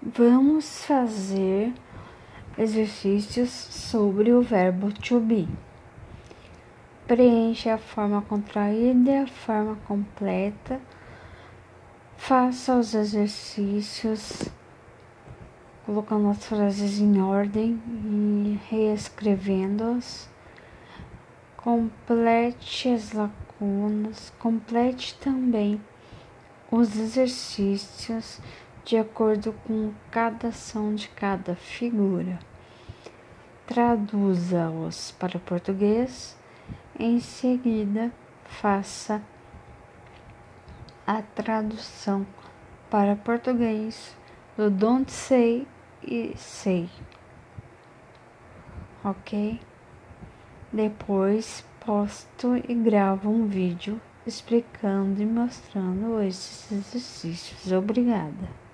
Vamos fazer exercícios sobre o verbo to be. Preencha a forma contraída a forma completa. Faça os exercícios colocando as frases em ordem e reescrevendo-as. Complete as lacunas. Complete também os exercícios de acordo com cada ação de cada figura. Traduza-os para o português, em seguida, faça a tradução para português do don't say e say. Ok? Depois posto e gravo um vídeo explicando e mostrando esses exercícios. Obrigada.